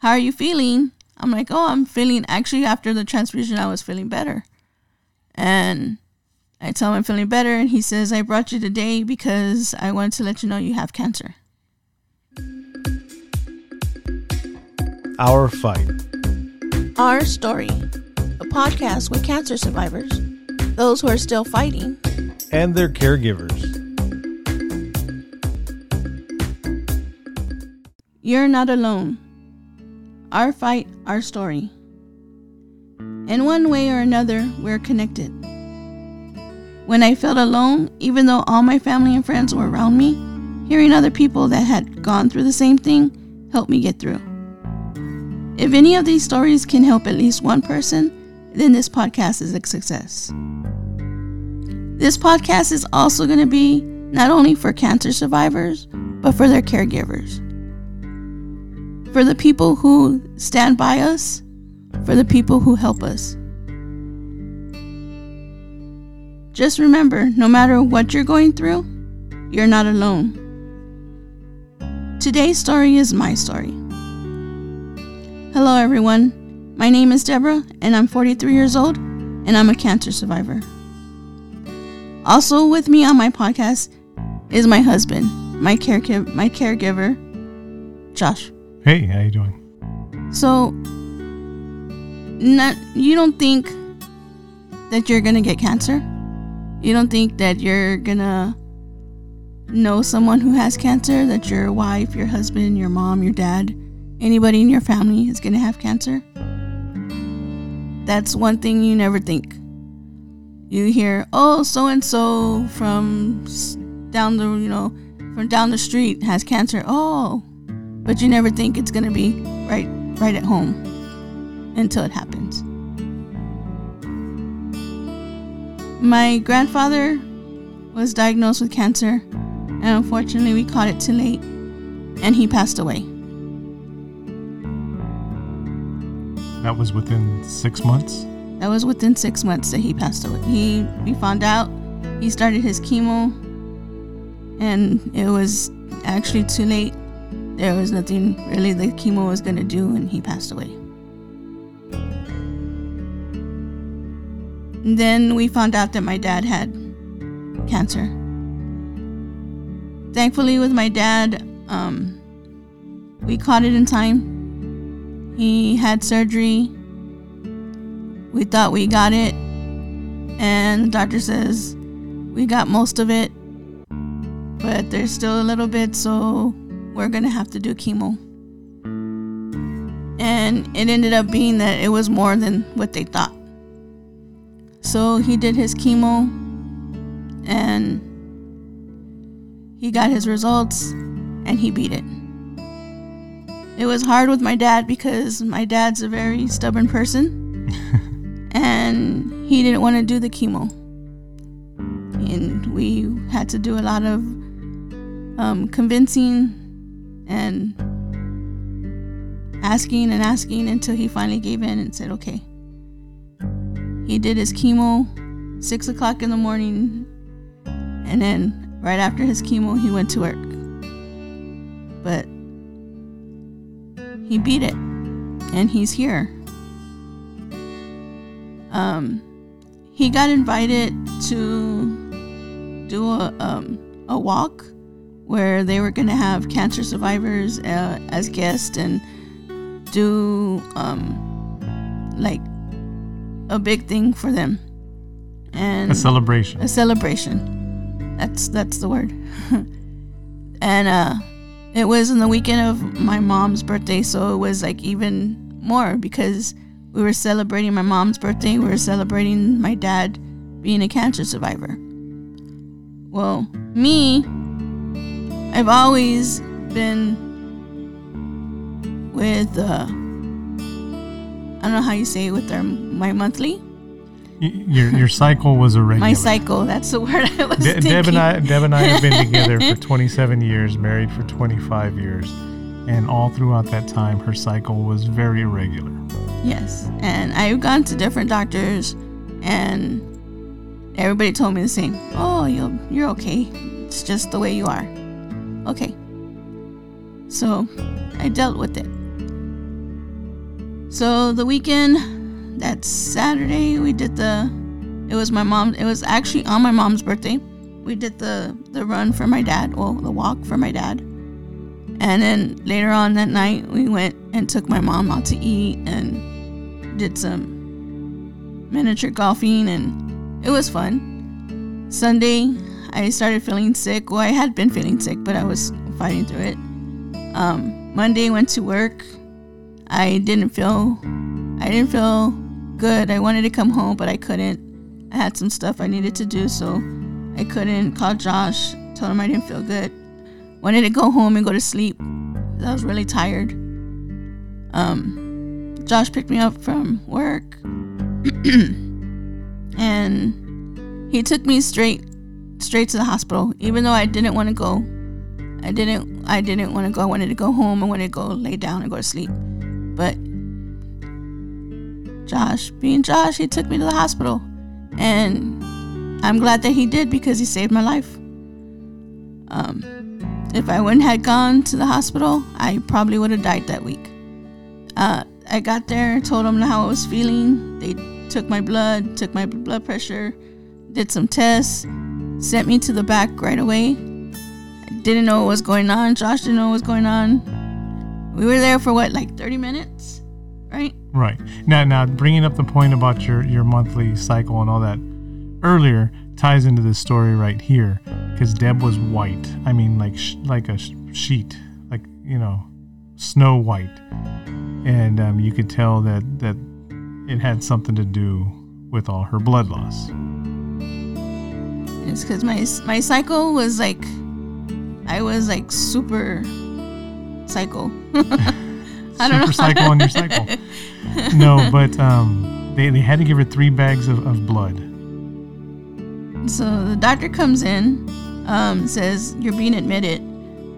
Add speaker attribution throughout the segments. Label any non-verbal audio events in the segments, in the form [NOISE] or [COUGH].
Speaker 1: How are you feeling? I'm like, oh, I'm feeling. Actually, after the transfusion, I was feeling better, and I tell him I'm feeling better, and he says, I brought you today because I wanted to let you know you have cancer.
Speaker 2: Our Fight.
Speaker 1: Our Story, a podcast with cancer survivors, those who are still fighting,
Speaker 2: and their caregivers.
Speaker 1: You're not alone. Our fight, our story. In one way or another, we're connected. When I felt alone, even though all my family and friends were around me, hearing other people that had gone through the same thing helped me get through. If any of these stories can help at least one person, then this podcast is a success. This podcast is also going to be not only for cancer survivors, but for their caregivers. For the people who stand by us, for the people who help us. Just remember no matter what you're going through, you're not alone. Today's story is my story. Hello, everyone. My name is Deborah, and I'm 43 years old, and I'm a cancer survivor. Also, with me on my podcast is my husband, my, caregiver, my caregiver, Josh.
Speaker 2: Hey, how you doing?
Speaker 1: So, not, you don't think that you're gonna get cancer? You don't think that you're gonna know someone who has cancer, that your wife, your husband, your mom, your dad, anybody in your family is gonna have cancer? That's one thing you never think. You hear, oh, so and so from down the, you know, from down the street has cancer. Oh, but you never think it's gonna be right, right at home until it happens. My grandfather was diagnosed with cancer, and unfortunately, we caught it too late, and he passed away.
Speaker 2: That was within six months?
Speaker 1: That was within six months that he passed away. He we found out he started his chemo, and it was actually too late. There was nothing really the chemo was gonna do, and he passed away. Then we found out that my dad had cancer. Thankfully, with my dad, um, we caught it in time. He had surgery. We thought we got it, and the doctor says we got most of it, but there's still a little bit, so we're gonna have to do chemo. And it ended up being that it was more than what they thought. So he did his chemo and he got his results and he beat it. It was hard with my dad because my dad's a very stubborn person [LAUGHS] and he didn't want to do the chemo. And we had to do a lot of um, convincing and asking and asking until he finally gave in and said, okay. He did his chemo six o'clock in the morning, and then right after his chemo, he went to work. But he beat it, and he's here. Um, he got invited to do a um, a walk where they were gonna have cancer survivors uh, as guests and do um, like a big thing for them. And
Speaker 2: A celebration.
Speaker 1: a celebration. That's that's the word. [LAUGHS] and uh it was in the weekend of my mom's birthday, so it was like even more because we were celebrating my mom's birthday, we were celebrating my dad being a cancer survivor. Well, me, I've always been with uh, I don't know how you say it with their my monthly.
Speaker 2: Your your cycle was irregular. [LAUGHS]
Speaker 1: My cycle. That's the word I was
Speaker 2: De-
Speaker 1: thinking.
Speaker 2: Deb and I, Deb and I have been together for [LAUGHS] 27 years, married for 25 years, and all throughout that time, her cycle was very irregular.
Speaker 1: Yes, and I've gone to different doctors, and everybody told me the same. Oh, you'll you're okay. It's just the way you are. Okay. So, I dealt with it. So the weekend, that Saturday, we did the. It was my mom. It was actually on my mom's birthday. We did the the run for my dad. Well, the walk for my dad. And then later on that night, we went and took my mom out to eat and did some miniature golfing, and it was fun. Sunday, I started feeling sick. Well, I had been feeling sick, but I was fighting through it. Um, Monday, went to work. I didn't feel, I didn't feel good. I wanted to come home, but I couldn't. I had some stuff I needed to do, so I couldn't. Called Josh, told him I didn't feel good. Wanted to go home and go to sleep. I was really tired. Um, Josh picked me up from work, [CLEARS THROAT] and he took me straight, straight to the hospital. Even though I didn't want to go, I didn't. I didn't want to go. I wanted to go home. I wanted to go lay down and go to sleep. But Josh, being Josh, he took me to the hospital, and I'm glad that he did because he saved my life. Um, if I wouldn't had gone to the hospital, I probably would have died that week. Uh, I got there, told them how I was feeling. They took my blood, took my blood pressure, did some tests, sent me to the back right away. I didn't know what was going on. Josh didn't know what was going on. We were there for what, like 30 minutes, right?
Speaker 2: Right now, now bringing up the point about your your monthly cycle and all that earlier ties into this story right here because Deb was white. I mean, like sh- like a sh- sheet, like you know, snow white, and um, you could tell that that it had something to do with all her blood loss.
Speaker 1: It's because my my cycle was like, I was like super cycle. [LAUGHS] I don't
Speaker 2: Super
Speaker 1: know.
Speaker 2: cycle on your cycle. [LAUGHS] No, but um, they they had to give her three bags of, of blood.
Speaker 1: So the doctor comes in, um, says you're being admitted,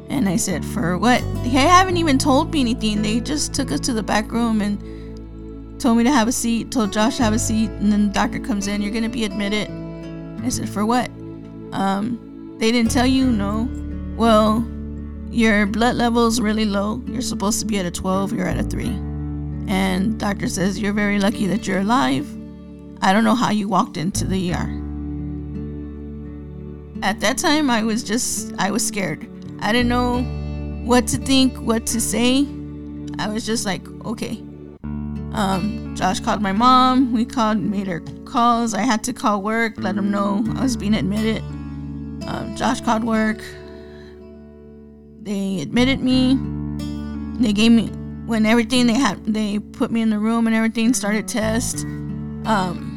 Speaker 1: and I said for what? They haven't even told me anything. They just took us to the back room and told me to have a seat. Told Josh to have a seat, and then the doctor comes in. You're gonna be admitted. I said for what? Um, they didn't tell you. No. Well, your blood level's really low. You're supposed to be at a 12. You're at a three. And doctor says you're very lucky that you're alive. I don't know how you walked into the ER at that time i was just i was scared i didn't know what to think what to say i was just like okay um, josh called my mom we called made her calls i had to call work let them know i was being admitted um, josh called work they admitted me they gave me when everything they had they put me in the room and everything started test um,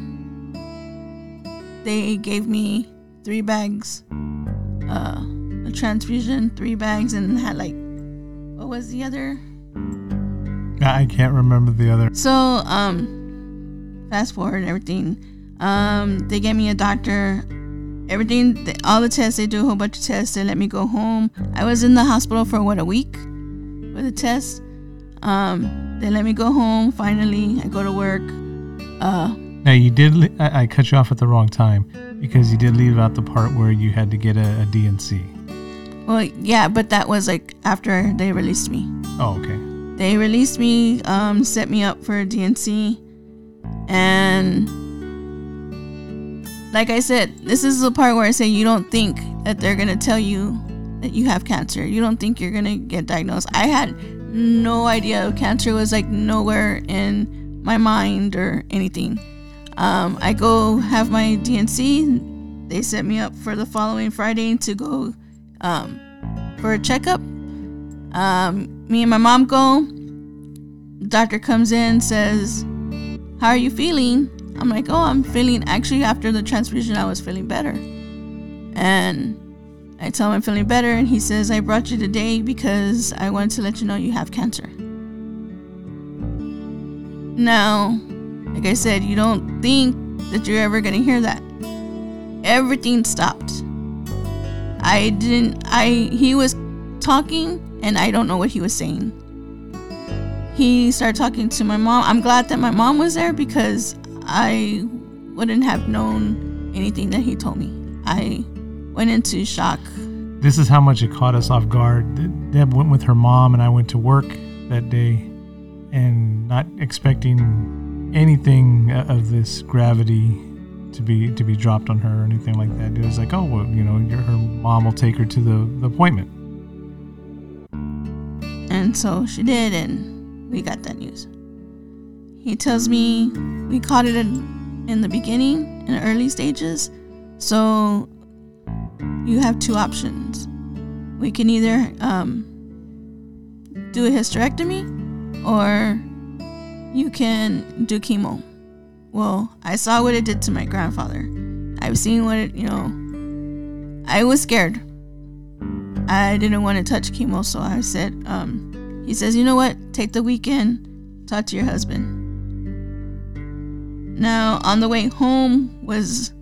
Speaker 1: they gave me three bags, uh, a transfusion, three bags, and had like, what was the other?
Speaker 2: I can't remember the other.
Speaker 1: So, um, fast forward everything. Um, they gave me a doctor. Everything, th- all the tests, they do a whole bunch of tests. They let me go home. I was in the hospital for what, a week with the test. Um, they let me go home. Finally, I go to work. Uh,
Speaker 2: Now you did. li- I, I cut you off at the wrong time because you did leave out the part where you had to get a, a D&C.
Speaker 1: well, yeah, but that was like after they released me.
Speaker 2: Oh, okay.
Speaker 1: They released me, um, set me up for a D&C, and like I said, this is the part where I say you don't think that they're gonna tell you that you have cancer. You don't think you're gonna get diagnosed. I had no idea cancer was like nowhere in my mind or anything. Um, I go have my D&C. They set me up for the following Friday to go um, for a checkup. Um, me and my mom go. Doctor comes in, says, "How are you feeling?" I'm like, "Oh, I'm feeling. Actually, after the transfusion, I was feeling better." And I tell him I'm feeling better, and he says, "I brought you today because I wanted to let you know you have cancer." Now, like I said, you don't think that you're ever gonna hear that. Everything stopped. I didn't I he was talking and I don't know what he was saying. He started talking to my mom. I'm glad that my mom was there because I wouldn't have known anything that he told me. I went into shock.
Speaker 2: This is how much it caught us off guard. Deb went with her mom, and I went to work that day, and not expecting anything uh, of this gravity to be to be dropped on her or anything like that. It was like, oh, well, you know, your, her mom will take her to the, the appointment.
Speaker 1: And so she did, and we got that news. He tells me we caught it in, in the beginning, in the early stages. So you have two options. We can either um, do a hysterectomy or you can do chemo. Well, I saw what it did to my grandfather. I've seen what it, you know, I was scared. I didn't want to touch chemo, so I said, um, he says, you know what? Take the weekend, talk to your husband. Now, on the way home was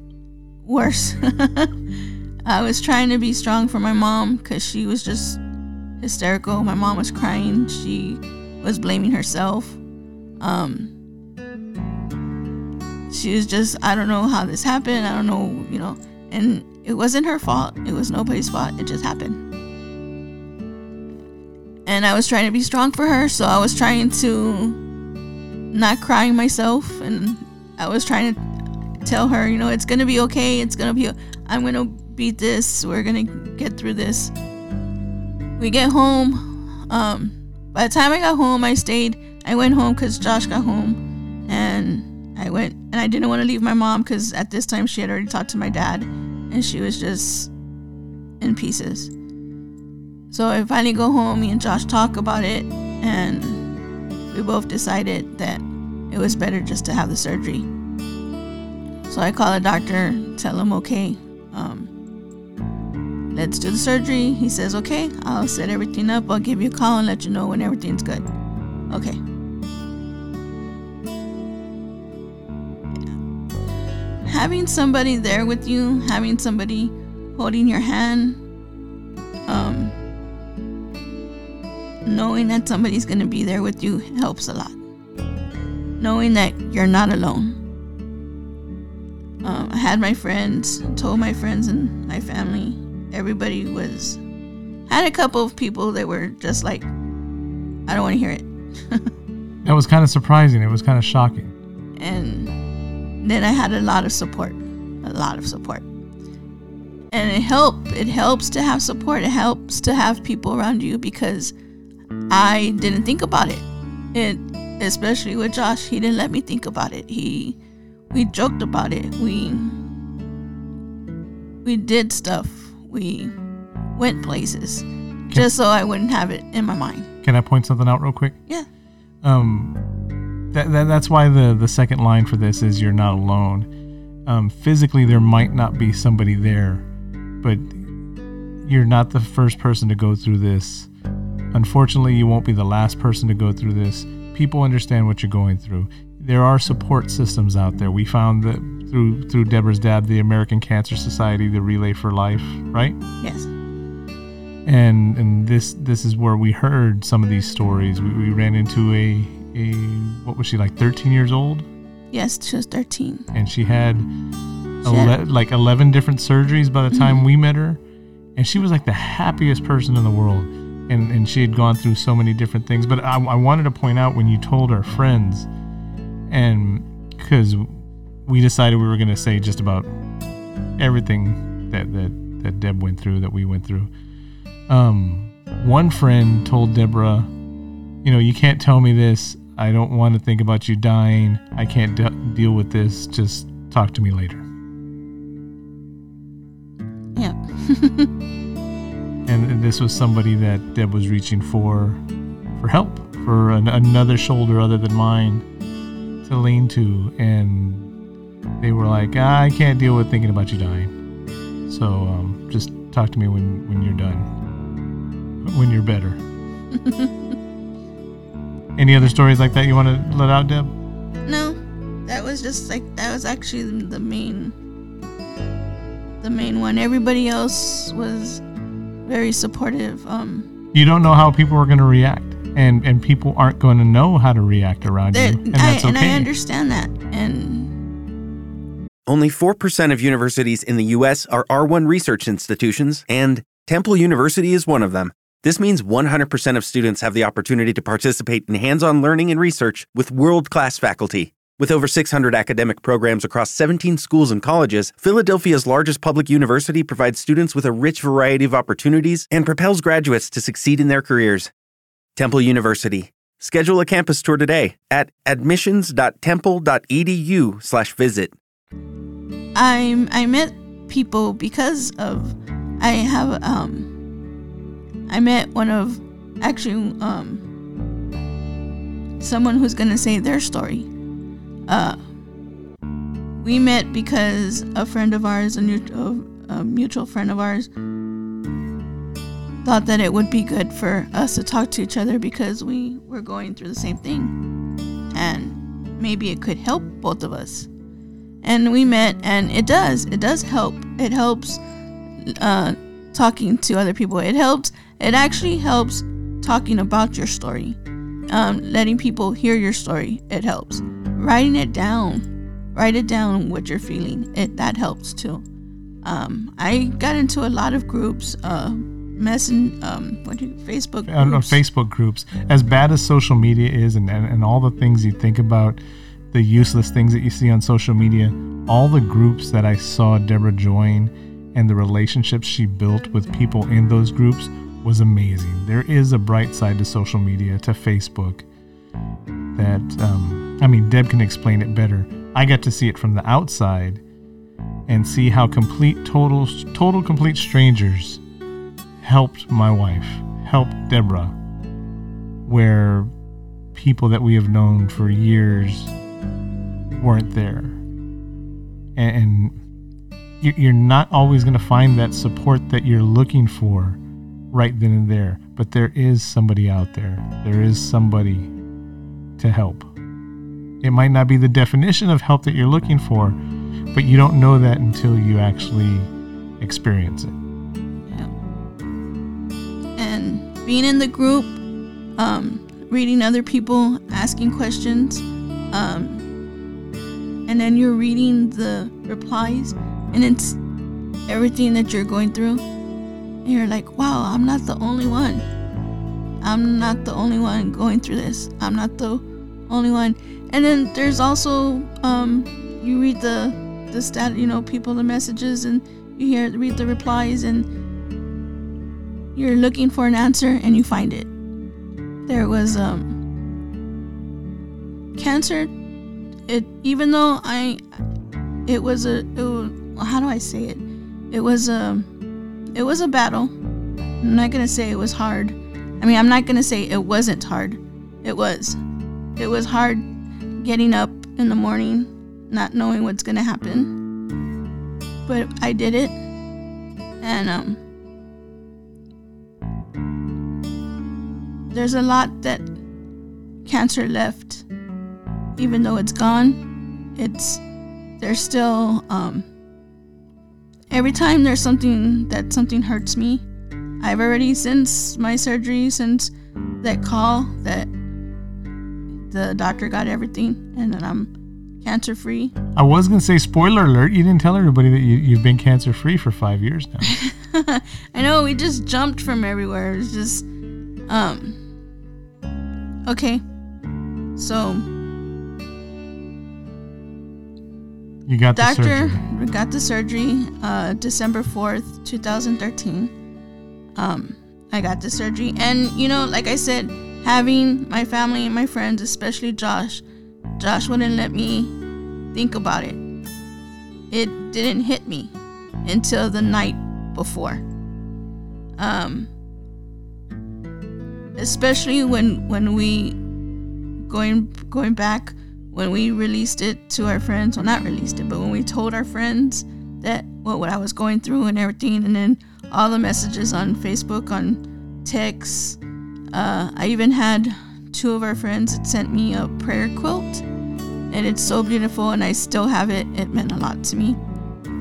Speaker 1: worse. [LAUGHS] I was trying to be strong for my mom because she was just hysterical. My mom was crying. She was blaming herself. Um, she was just, I don't know how this happened. I don't know, you know. And it wasn't her fault. It was nobody's fault. It just happened. And I was trying to be strong for her. So I was trying to not cry myself. And I was trying to tell her, you know, it's to be okay. It's to be, I'm to beat this. We're to get through this. We get home. Um, by the time I got home, I stayed. I went home because Josh got home. And I went, and I didn't want to leave my mom because at this time she had already talked to my dad. And she was just in pieces. So I finally go home. Me and Josh talk about it. And we both decided that it was better just to have the surgery. So I call the doctor, tell him, okay, um, let's do the surgery. He says, okay, I'll set everything up. I'll give you a call and let you know when everything's good. Okay. Having somebody there with you, having somebody holding your hand, um, knowing that somebody's going to be there with you helps a lot. Knowing that you're not alone. Um, I had my friends, told my friends and my family. Everybody was had a couple of people that were just like, I don't want to hear it. [LAUGHS]
Speaker 2: that was kind of surprising. It was kind of shocking.
Speaker 1: And then I had a lot of support, a lot of support, and it helped. It helps to have support. It helps to have people around you because I didn't think about it. It, especially with Josh, he didn't let me think about it. He we joked about it. We we did stuff. We went places Can, just so I wouldn't have it in my mind.
Speaker 2: Can I point something out real quick?
Speaker 1: Yeah.
Speaker 2: Um, that, that that's why the the second line for this is you're not alone. Um, physically, there might not be somebody there, but you're not the first person to go through this. Unfortunately, you won't be the last person to go through this. People understand what you're going through there are support systems out there. We found that through through Deborah's dad, the American Cancer Society, the Relay for Life, right?
Speaker 1: Yes.
Speaker 2: And and this this is where we heard some of these stories. We, we ran into a a what was she like 13 years old?
Speaker 1: Yes, she was 13.
Speaker 2: And she had, she had like 11 different surgeries by the time mm-hmm. we met her, and she was like the happiest person in the world. And, and she had gone through so many different things. But I, I wanted to point out when you told our friends and because we decided we were going to say just about everything that, that that Deb went through, that we went through. Um, one friend told Deborah, "You know, you can't tell me this. I don't want to think about you dying. I can't de- deal with this. Just talk to me later."
Speaker 1: Yeah. [LAUGHS]
Speaker 2: and this was somebody that Deb was reaching for, for help, for an, another shoulder other than mine lean to, and they were like, ah, "I can't deal with thinking about you dying." So um, just talk to me when when you're done, when you're better. [LAUGHS] Any other stories like that you want to let out, Deb?
Speaker 1: No, that was just like that was actually the main the main one. Everybody else was very supportive. Um,
Speaker 2: you don't know how people are going to react, and and people aren't going to know how to react around
Speaker 1: that,
Speaker 2: you, and that's okay.
Speaker 1: And I understand that, and
Speaker 3: Only 4% of universities in the U.S. are R1 research institutions, and Temple University is one of them. This means 100% of students have the opportunity to participate in hands on learning and research with world class faculty. With over 600 academic programs across 17 schools and colleges, Philadelphia's largest public university provides students with a rich variety of opportunities and propels graduates to succeed in their careers. Temple University. Schedule a campus tour today at admissions.temple.edu/visit.
Speaker 1: I'm I met people because of I have um I met one of actually um someone who's gonna say their story. Uh, we met because a friend of ours, a, a mutual friend of ours, thought that it would be good for us to talk to each other because we were going through the same thing, and maybe it could help both of us. And we met, and it does. It does help. It helps uh, talking to other people. It helps. It actually helps talking about your story, um, letting people hear your story. It helps writing it down write it down what you're feeling it that helps too um, i got into a lot of groups uh messing um what do you facebook
Speaker 2: on
Speaker 1: groups.
Speaker 2: Facebook groups. As bad as social media is, and, and, and all the things you think about, the useless things that you see on social media, all the groups that I saw Deborah join and the relationships she built with people in those groups was amazing. There is a bright side to social media, to Facebook, that, um, I mean, Deb can explain it better. I got to see it from the outside and see how complete, total, total, complete strangers helped my wife, helped Deborah, where people that we have known for years weren't there. And, you're not always going to find that support that you're looking for right then and there, but there is somebody out there. There is somebody to help. It might not be the definition of help that you're looking for, but you don't know that until you actually experience it.
Speaker 1: Being in the group um reading other people asking questions um and then you're reading the replies and it's everything that you're going through. And you're like wow i'm not the only one. I'm not the only one going through this. I'm not the only one. And then there's also um you read the the stat you know people the messages and you hear read the replies and you're looking for an answer and you find it. There was um cancer. It even though I, it was a it was, how do I say it? It was a it was a battle. I'm not gonna say it was hard. I mean I'm not gonna say it wasn't hard. It was. It was hard getting up in the morning, not knowing what's gonna happen. But I did it, and um. There's a lot that cancer left even though it's gone it's there's still um every time there's something that something hurts me i've already since my surgery since that call that the doctor got everything and that i'm cancer free
Speaker 2: I was gonna say spoiler alert. You didn't tell everybody that you, you've been cancer free for five years now. [LAUGHS]
Speaker 1: I know we just jumped from everywhere. It's just um okay. So
Speaker 2: You got the
Speaker 1: doctor
Speaker 2: surgery.
Speaker 1: we got the surgery uh December 4th, 2013. Um I got the surgery and you know like I said having my family and my friends especially Josh Josh wouldn't let me think about it. It didn't hit me until the night before. Um especially when when we going going back when we released it to our friends well not released it but when we told our friends that what, what i was going through and everything and then all the messages on facebook on texts uh, i even had two of our friends that sent me a prayer quilt and it's so beautiful, and I still have it. It meant a lot to me.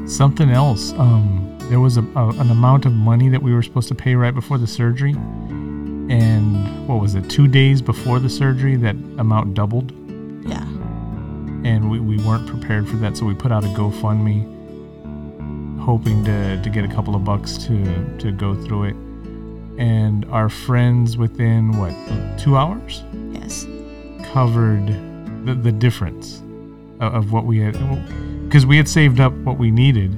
Speaker 2: Something else. Um, there was a, a, an amount of money that we were supposed to pay right before the surgery, and what was it? Two days before the surgery, that amount doubled,
Speaker 1: Yeah.
Speaker 2: and we, we weren't prepared for that, so we put out a GoFundMe, hoping to, to get a couple of bucks to to go through it. And our friends within what two hours
Speaker 1: Yes.
Speaker 2: covered the, the difference of, of what we had because we had saved up what we needed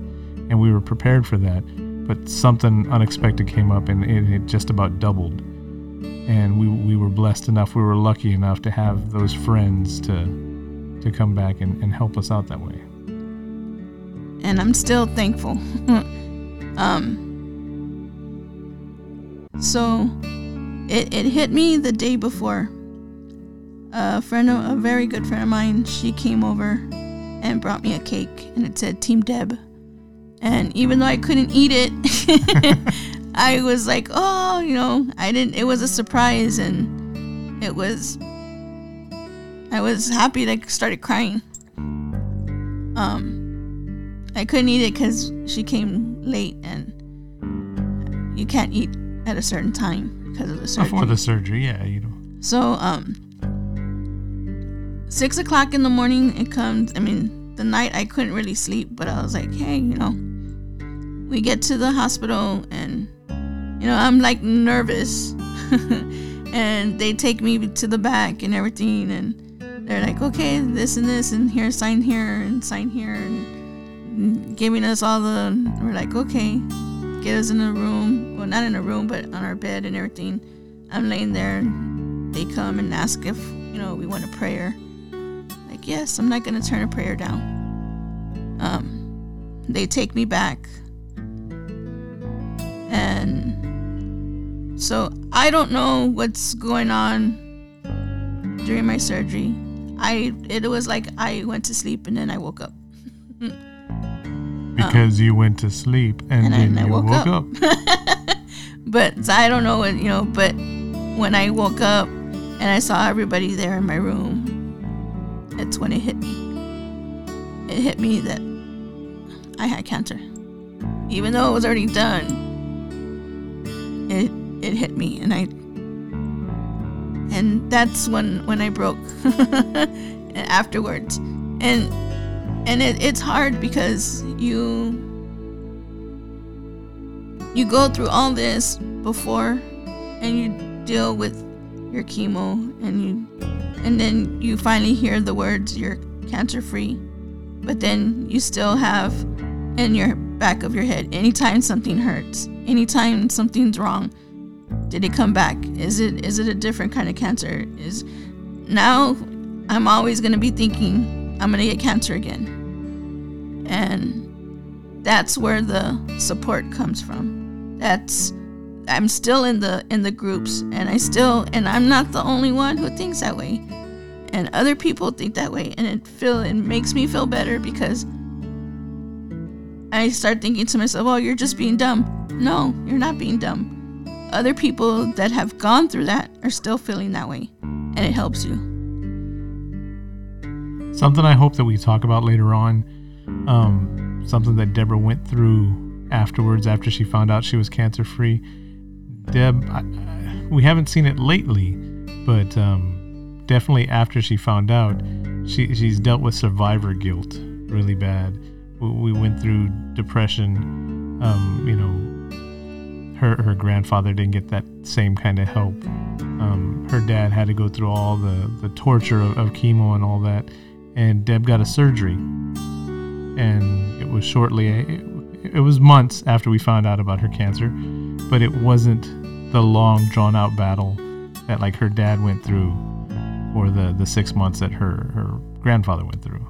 Speaker 2: and we were prepared for that but something unexpected came up and it, it just about doubled and we, we were blessed enough we were lucky enough to have those friends to to come back and, and help us out that way
Speaker 1: and I'm still thankful. [LAUGHS] um, so it, it hit me the day before. A friend, a very good friend of mine, she came over and brought me a cake, and it said Team Deb. And even though I couldn't eat it, [LAUGHS] I was like, oh, you know, I didn't. It was a surprise, and it was. I was happy that I started crying. Um, I couldn't eat it because she came late, and you can't eat at a certain time because of the surgery.
Speaker 2: before the surgery yeah you know
Speaker 1: So, um, six o'clock in the morning, it comes. I mean, the night I couldn't really sleep, but I was like, hey, you know, we get to the hospital, and you know, I'm like nervous, [LAUGHS] and they take me to the back and everything, and they're like, okay, this and this, and here, sign here, and sign here, and giving us all the. We're like, okay, get us in a room. Well, not in a room, but on our bed and everything. I'm laying there, they come and ask if you know we want a prayer. Like, yes, I'm not gonna turn a prayer down. Um, they take me back, and so I don't know what's going on during my surgery. I it was like I went to sleep and then I woke up. [LAUGHS]
Speaker 2: because you went to sleep and,
Speaker 1: And I-
Speaker 2: then
Speaker 1: and I
Speaker 2: you
Speaker 1: woke
Speaker 2: woke,
Speaker 1: up.
Speaker 2: up. [LAUGHS]
Speaker 1: But so I don't know what you know. But when I woke up and I saw everybody there in my room, that's when it hit me. It hit me that I had cancer, even though it was already done. It it hit me, and I and that's when when I broke [LAUGHS] afterwards, and and it, it's hard because you you go through all this before and you deal with your chemo and you and then you finally hear the words you're cancer free but then you still have in your back of your head anytime something hurts anytime something's wrong did it come back? Is it is it a different kind of cancer? Is now i'm always going to be thinking i'm going to get cancer again. And that's where the support comes from. That's i'm still in the in the groups and i still and i'm not the only one who thinks that way. And other people think that way and it feel it makes me feel better because i start thinking to myself oh you're just being dumb. No you're not being dumb other people that have gone through that are still feeling that way and it helps you
Speaker 2: Something I hope that we talk about later on. Um, something that Deborah went through afterwards after she found out she was cancer free. Deb, I, I- we haven't seen it lately, but um, definitely after she found out, she she's dealt with survivor guilt really bad. We, we went through depression. Um, you know, her her grandfather didn't get that same kind of help. Um, her dad had to go through all the the torture of, of chemo and all that and Deb got a surgery. And it was shortly, it, it was months after we found out about her cancer, but it wasn't the long, drawn out battle that like her dad went through or the, the six months that her, her grandfather went through.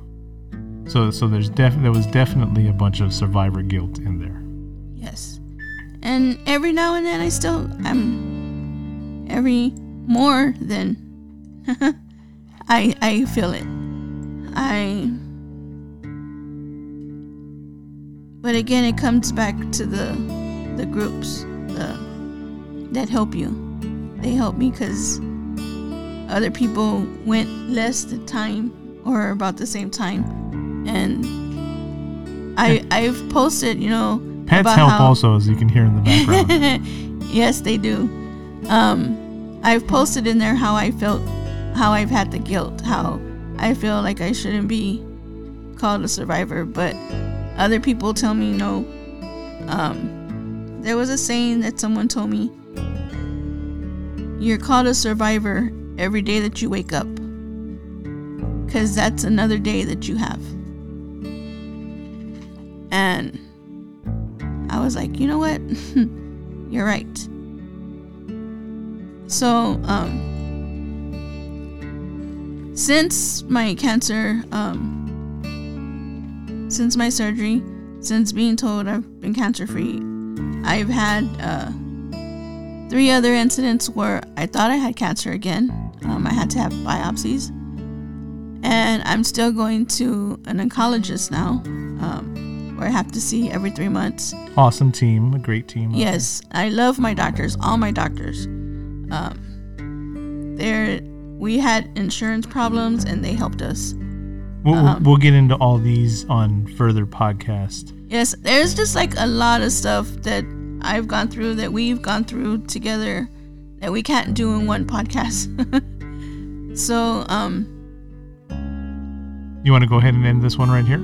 Speaker 2: So, so there's def- there was definitely a bunch of survivor guilt in there.
Speaker 1: Yes. And every now and then I still I'm every more than [LAUGHS] I I feel it. I But again it comes back to the the groups the that help you. They help me cuz other people went less the time or about the same time, and I I've posted, you know,
Speaker 2: Pets help
Speaker 1: how-
Speaker 2: also, as you can hear in the background. [LAUGHS]
Speaker 1: yes, they do. Um, I've posted in there how I felt, how I've had the guilt, how I feel like I shouldn't be called a survivor, but other people tell me no. Um, there was a saying that someone told me you're called a survivor every day that you wake up, because that's another day that you have. And was like, you know what? [LAUGHS] You're right. So, um, since my cancer, um, since my surgery, since being told I've been cancer free, I've had uh, three other incidents where I thought I had cancer again. Um, I had to have biopsies. And I'm still going to an oncologist now, um, where I have to see every three months.
Speaker 2: awesome team, a great team.
Speaker 1: Yes, I love my doctors, all my doctors. Um, they're we had insurance problems and they helped us.
Speaker 2: there. We'll, we'll-
Speaker 1: um,
Speaker 2: we'll get into all these on further podcast.
Speaker 1: Yes, there's just like a lot of stuff that I've gone through that we've gone through together that we can't do in one podcast. [LAUGHS] so, um,
Speaker 2: You want to go ahead and end this one right here?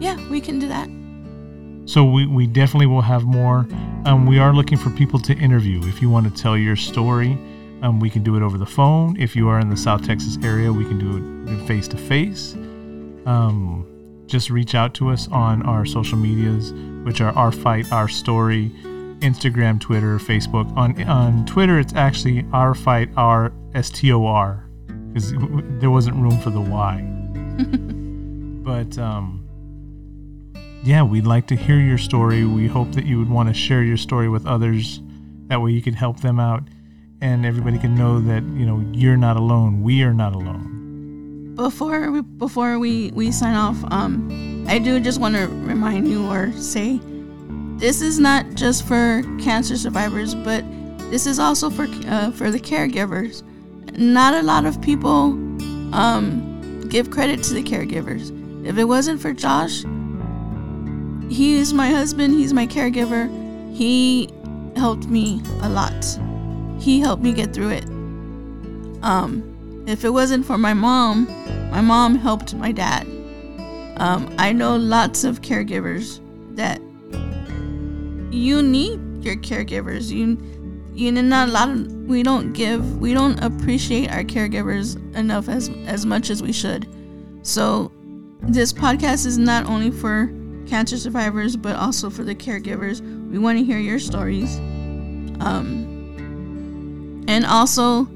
Speaker 1: yeah, we can do that.
Speaker 2: So we, we definitely will have more. Um, we are looking for people to interview. If you want to tell your story, um, we can do it over the phone. If you are in the South Texas area, we can do it face to face. Um, Just reach out to us on our social medias, which are Our Fight, Our Story, Instagram, Twitter, Facebook. On on Twitter, it's actually Our Fight, Our S T O R, because there wasn't room for the Y. [LAUGHS] but um, yeah, we'd like to hear your story. We hope that you would want to share your story with others. That way you can help them out and everybody can know that, you know, you're not alone. We are not alone.
Speaker 1: Before we before we we sign off, um, I do just want to remind you or say, this is not just for cancer survivors, but this is also for uh, for the caregivers. Not a lot of people um, give credit to the caregivers. If it wasn't for Josh, he is my husband. He's my caregiver. He helped me a lot. He helped me get through it. Um, if it wasn't for my mom, my mom helped my dad. Um, I know lots of caregivers that you need your caregivers. You, you know, not a lot of we don't give, we don't appreciate our caregivers enough as as much as we should. So, this podcast is not only for cancer survivors, but also for the caregivers. We want to hear your stories. Um, and also,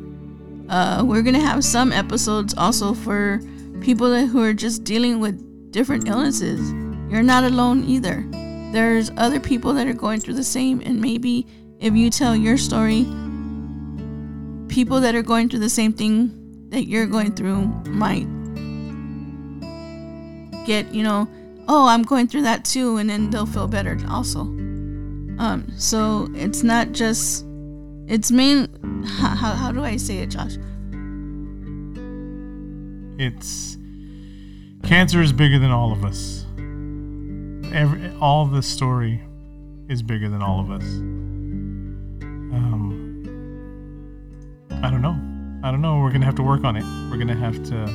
Speaker 1: uh, we're gonna have some episodes also for people who are just dealing with different illnesses. You're not alone either. There's other people that are going through the same, and maybe if you tell your story, people that are going through the same thing that you're going through might get, you know, oh, I'm going through that too, and then they'll feel better also. Um, so it's not just, it's main, [LAUGHS] how, how, do I say it, Josh?
Speaker 2: It's cancer is bigger than all of us. Every all the story is bigger than all of us. Um, I don't know. I don't know. We're gonna have to work on it. We're gonna have to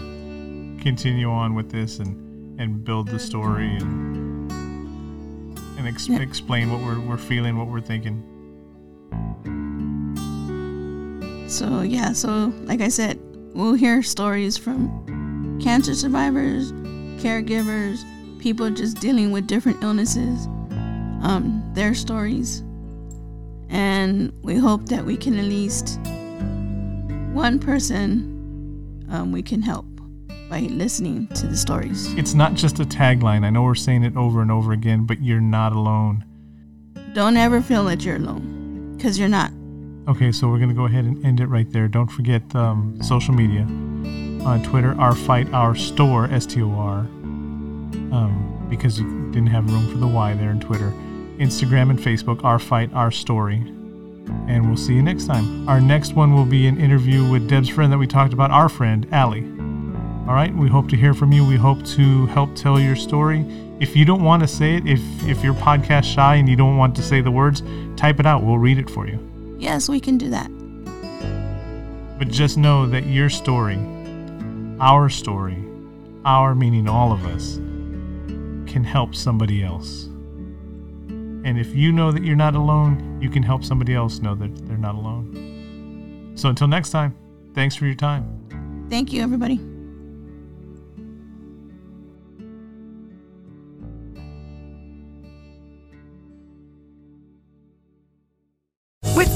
Speaker 2: continue on with this and and build the story and and ex-
Speaker 1: Yeah.
Speaker 2: explain what we're we're feeling, what we're thinking.
Speaker 1: So yeah, so like I said, we'll hear stories from cancer survivors, caregivers, people just dealing with different illnesses, um, their stories, and we hope that we can at least one person um, we can help by listening to the stories.
Speaker 2: It's not just a tagline. I know we're saying it over and over again, but you're not alone.
Speaker 1: Don't ever feel that you're alone, because you're not.
Speaker 2: Okay, so we're gonna go ahead and end it right there. Don't forget um, social media on Twitter, our fight, our store, S T O R, um, because you didn't have room for the Y there in Twitter. Instagram and Facebook, our fight, our story, and we'll see you next time. Our next one will be an interview with Deb's friend that we talked about, our friend Allie. All right, we hope to hear from you. We hope to help tell your story. If you don't want to say it, if if you're podcast shy and you don't want to say the words, type it out. We'll read it for you.
Speaker 1: Yes, we can do that.
Speaker 2: But just know that your story, our story, our meaning all of us, can help somebody else. And if you know that you're not alone, you can help somebody else know that they're not alone. So until next time, thanks for your time.
Speaker 1: Thank you, everybody.